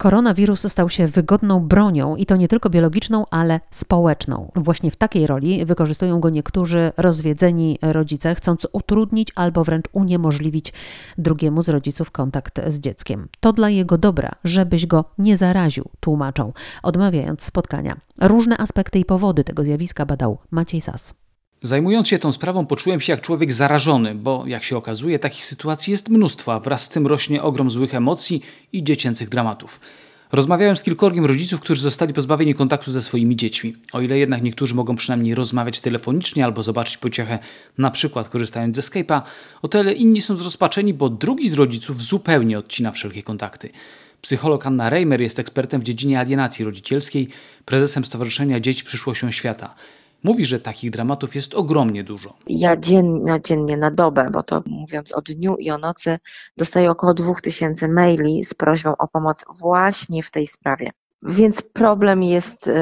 Koronawirus stał się wygodną bronią i to nie tylko biologiczną, ale społeczną. Właśnie w takiej roli wykorzystują go niektórzy rozwiedzeni rodzice, chcąc utrudnić albo wręcz uniemożliwić drugiemu z rodziców kontakt z dzieckiem. To dla jego dobra, żebyś go nie zaraził, tłumaczą, odmawiając spotkania. Różne aspekty i powody tego zjawiska badał Maciej Sas. Zajmując się tą sprawą, poczułem się jak człowiek zarażony, bo jak się okazuje, takich sytuacji jest mnóstwo, a wraz z tym rośnie ogrom złych emocji i dziecięcych dramatów. Rozmawiałem z kilkorgiem rodziców, którzy zostali pozbawieni kontaktu ze swoimi dziećmi. O ile jednak niektórzy mogą przynajmniej rozmawiać telefonicznie albo zobaczyć pociechę, na przykład korzystając ze Skype'a, o tyle inni są zrozpaczeni, bo drugi z rodziców zupełnie odcina wszelkie kontakty. Psycholog Anna Reimer jest ekspertem w dziedzinie alienacji rodzicielskiej, prezesem Stowarzyszenia Dzieci Przyszłością Świata. Mówi, że takich dramatów jest ogromnie dużo. Ja dziennie, dziennie na dobę, bo to mówiąc o dniu i o nocy, dostaję około 2000 maili z prośbą o pomoc właśnie w tej sprawie. Więc problem jest y,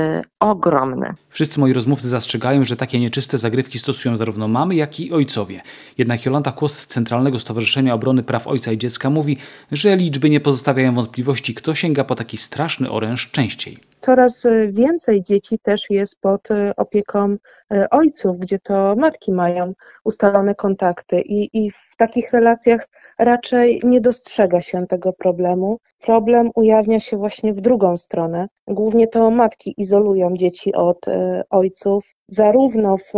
ogromny. Wszyscy moi rozmówcy zastrzegają, że takie nieczyste zagrywki stosują zarówno mamy, jak i ojcowie. Jednak Jolanta Kłos z Centralnego Stowarzyszenia Obrony Praw Ojca i Dziecka mówi, że liczby nie pozostawiają wątpliwości, kto sięga po taki straszny oręż częściej. Coraz y, więcej dzieci też jest pod y, opieką y, ojców, gdzie to matki mają ustalone kontakty i, i w takich relacjach raczej nie dostrzega się tego problemu. Problem ujawnia się właśnie w drugą stronę. Głównie to matki izolują dzieci od ojców, zarówno w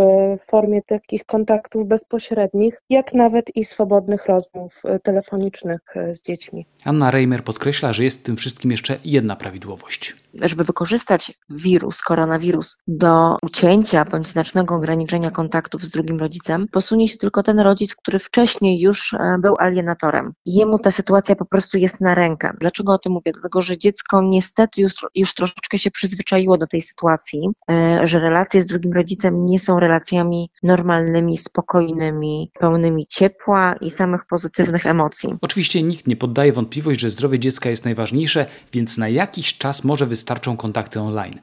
formie takich kontaktów bezpośrednich, jak nawet i swobodnych rozmów telefonicznych z dziećmi. Anna Reimer podkreśla, że jest w tym wszystkim jeszcze jedna prawidłowość. Żeby wykorzystać wirus, koronawirus do ucięcia bądź znacznego ograniczenia kontaktów z drugim rodzicem, posunie się tylko ten rodzic, który wcześniej już e, był alienatorem. Jemu ta sytuacja po prostu jest na rękę. Dlaczego o tym mówię? Dlatego, że dziecko niestety już, już troszeczkę się przyzwyczaiło do tej sytuacji, e, że relacje z drugim rodzicem nie są relacjami normalnymi, spokojnymi, pełnymi ciepła i samych pozytywnych emocji. Oczywiście nikt nie poddaje wątpliwość, że zdrowie dziecka jest najważniejsze, więc na jakiś czas może wystarczą kontakty online.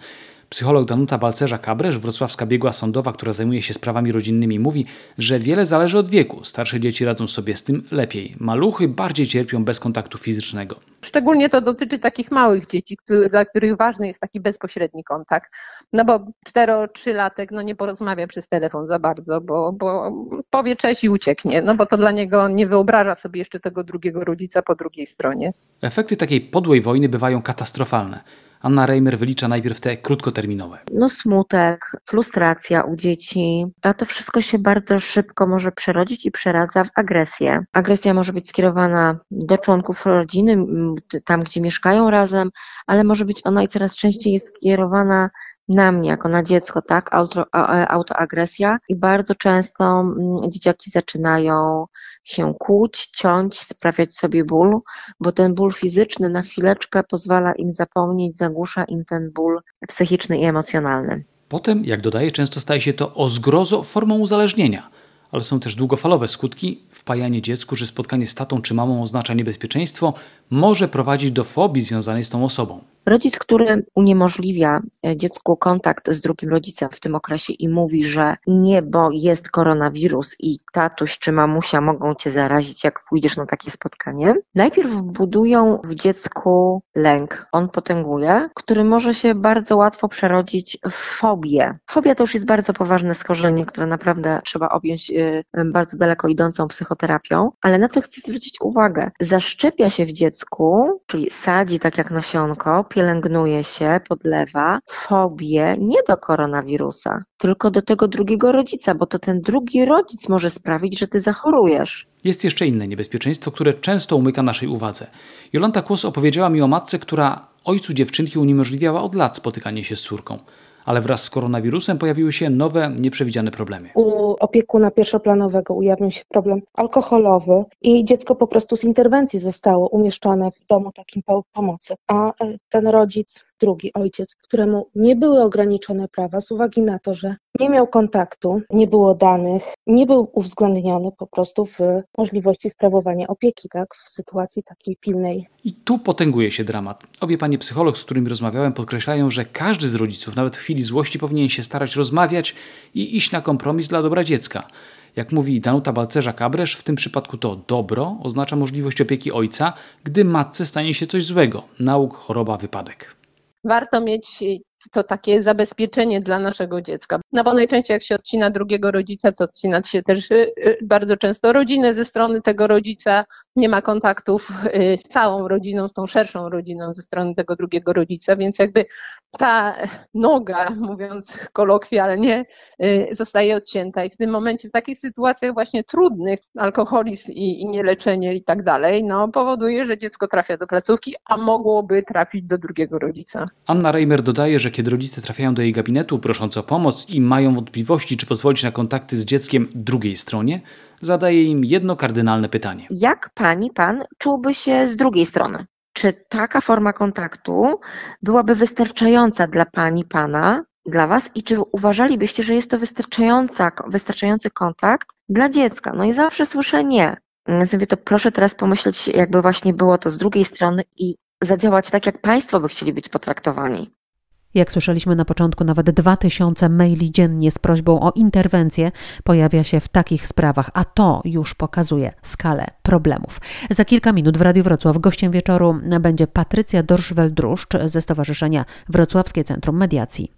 Psycholog Danuta Balcerza-Kabresz, wrocławska biegła sądowa, która zajmuje się sprawami rodzinnymi, mówi, że wiele zależy od wieku. Starsze dzieci radzą sobie z tym lepiej. Maluchy bardziej cierpią bez kontaktu fizycznego. Szczególnie to dotyczy takich małych dzieci, który, dla których ważny jest taki bezpośredni kontakt. No bo 4-3-latek no nie porozmawia przez telefon za bardzo, bo, bo powie cześć i ucieknie, no bo to dla niego nie wyobraża sobie jeszcze tego drugiego rodzica po drugiej stronie. Efekty takiej podłej wojny bywają katastrofalne. Anna Reimer wylicza najpierw te krótkoterminowe. No smutek, frustracja u dzieci, a to wszystko się bardzo szybko może przerodzić i przeradza w agresję. Agresja może być skierowana do członków rodziny, tam gdzie mieszkają razem, ale może być ona i coraz częściej jest skierowana na mnie, jako na dziecko, tak, Auto, autoagresja i bardzo często mm, dzieciaki zaczynają się kłuć, ciąć, sprawiać sobie ból, bo ten ból fizyczny na chwileczkę pozwala im zapomnieć, zagłusza im ten ból psychiczny i emocjonalny. Potem, jak dodaje, często staje się to o zgrozo formą uzależnienia – ale są też długofalowe skutki. Wpajanie dziecku, że spotkanie z tatą czy mamą oznacza niebezpieczeństwo, może prowadzić do fobii związanej z tą osobą. Rodzic, który uniemożliwia e, dziecku kontakt z drugim rodzicem w tym okresie i mówi, że nie, bo jest koronawirus i tatuś czy mamusia mogą cię zarazić, jak pójdziesz na takie spotkanie, najpierw budują w dziecku lęk. On potęguje, który może się bardzo łatwo przerodzić w fobię. Fobia to już jest bardzo poważne schorzenie, które naprawdę trzeba objąć Y, bardzo daleko idącą psychoterapią, ale na co chcę zwrócić uwagę? Zaszczepia się w dziecku, czyli sadzi tak jak nasionko, pielęgnuje się, podlewa fobię nie do koronawirusa, tylko do tego drugiego rodzica, bo to ten drugi rodzic może sprawić, że ty zachorujesz. Jest jeszcze inne niebezpieczeństwo, które często umyka naszej uwadze. Jolanta Kłos opowiedziała mi o matce, która ojcu dziewczynki uniemożliwiała od lat spotykanie się z córką ale wraz z koronawirusem pojawiły się nowe, nieprzewidziane problemy. U opiekuna pierwszoplanowego ujawnił się problem alkoholowy i dziecko po prostu z interwencji zostało umieszczone w domu takim pomocy, a e, ten rodzic drugi ojciec, któremu nie były ograniczone prawa z uwagi na to, że nie miał kontaktu, nie było danych, nie był uwzględniony po prostu w możliwości sprawowania opieki, tak, w sytuacji takiej pilnej. I tu potęguje się dramat. Obie panie psycholog, z którymi rozmawiałem, podkreślają, że każdy z rodziców, nawet w chwili złości, powinien się starać rozmawiać i iść na kompromis dla dobra dziecka. Jak mówi Danuta Balcerza-Kabresz, w tym przypadku to dobro oznacza możliwość opieki ojca, gdy matce stanie się coś złego nauk, choroba, wypadek. Warto mieć to takie zabezpieczenie dla naszego dziecka. No bo najczęściej jak się odcina drugiego rodzica, to odcina się też y, y, bardzo często rodzinę ze strony tego rodzica, nie ma kontaktów y, z całą rodziną, z tą szerszą rodziną ze strony tego drugiego rodzica, więc jakby ta noga, mówiąc kolokwialnie, zostaje odcięta i w tym momencie, w takich sytuacjach właśnie trudnych, alkoholizm i, i nieleczenie i tak dalej, no powoduje, że dziecko trafia do placówki, a mogłoby trafić do drugiego rodzica. Anna Reimer dodaje, że kiedy rodzice trafiają do jej gabinetu prosząc o pomoc i mają wątpliwości, czy pozwolić na kontakty z dzieckiem drugiej stronie, zadaje im jedno kardynalne pytanie. Jak pani, pan czułby się z drugiej strony? Czy taka forma kontaktu byłaby wystarczająca dla pani, pana, dla was i czy uważalibyście, że jest to wystarczająca, wystarczający kontakt dla dziecka? No i zawsze słyszę nie. Mówię, to proszę teraz pomyśleć, jakby właśnie było to z drugiej strony i zadziałać tak, jak państwo by chcieli być potraktowani. Jak słyszeliśmy na początku, nawet 2000 maili dziennie z prośbą o interwencję pojawia się w takich sprawach, a to już pokazuje skalę problemów. Za kilka minut w Radiu Wrocław gościem wieczoru będzie Patrycja Dorszwel-Druszcz ze Stowarzyszenia Wrocławskie Centrum Mediacji.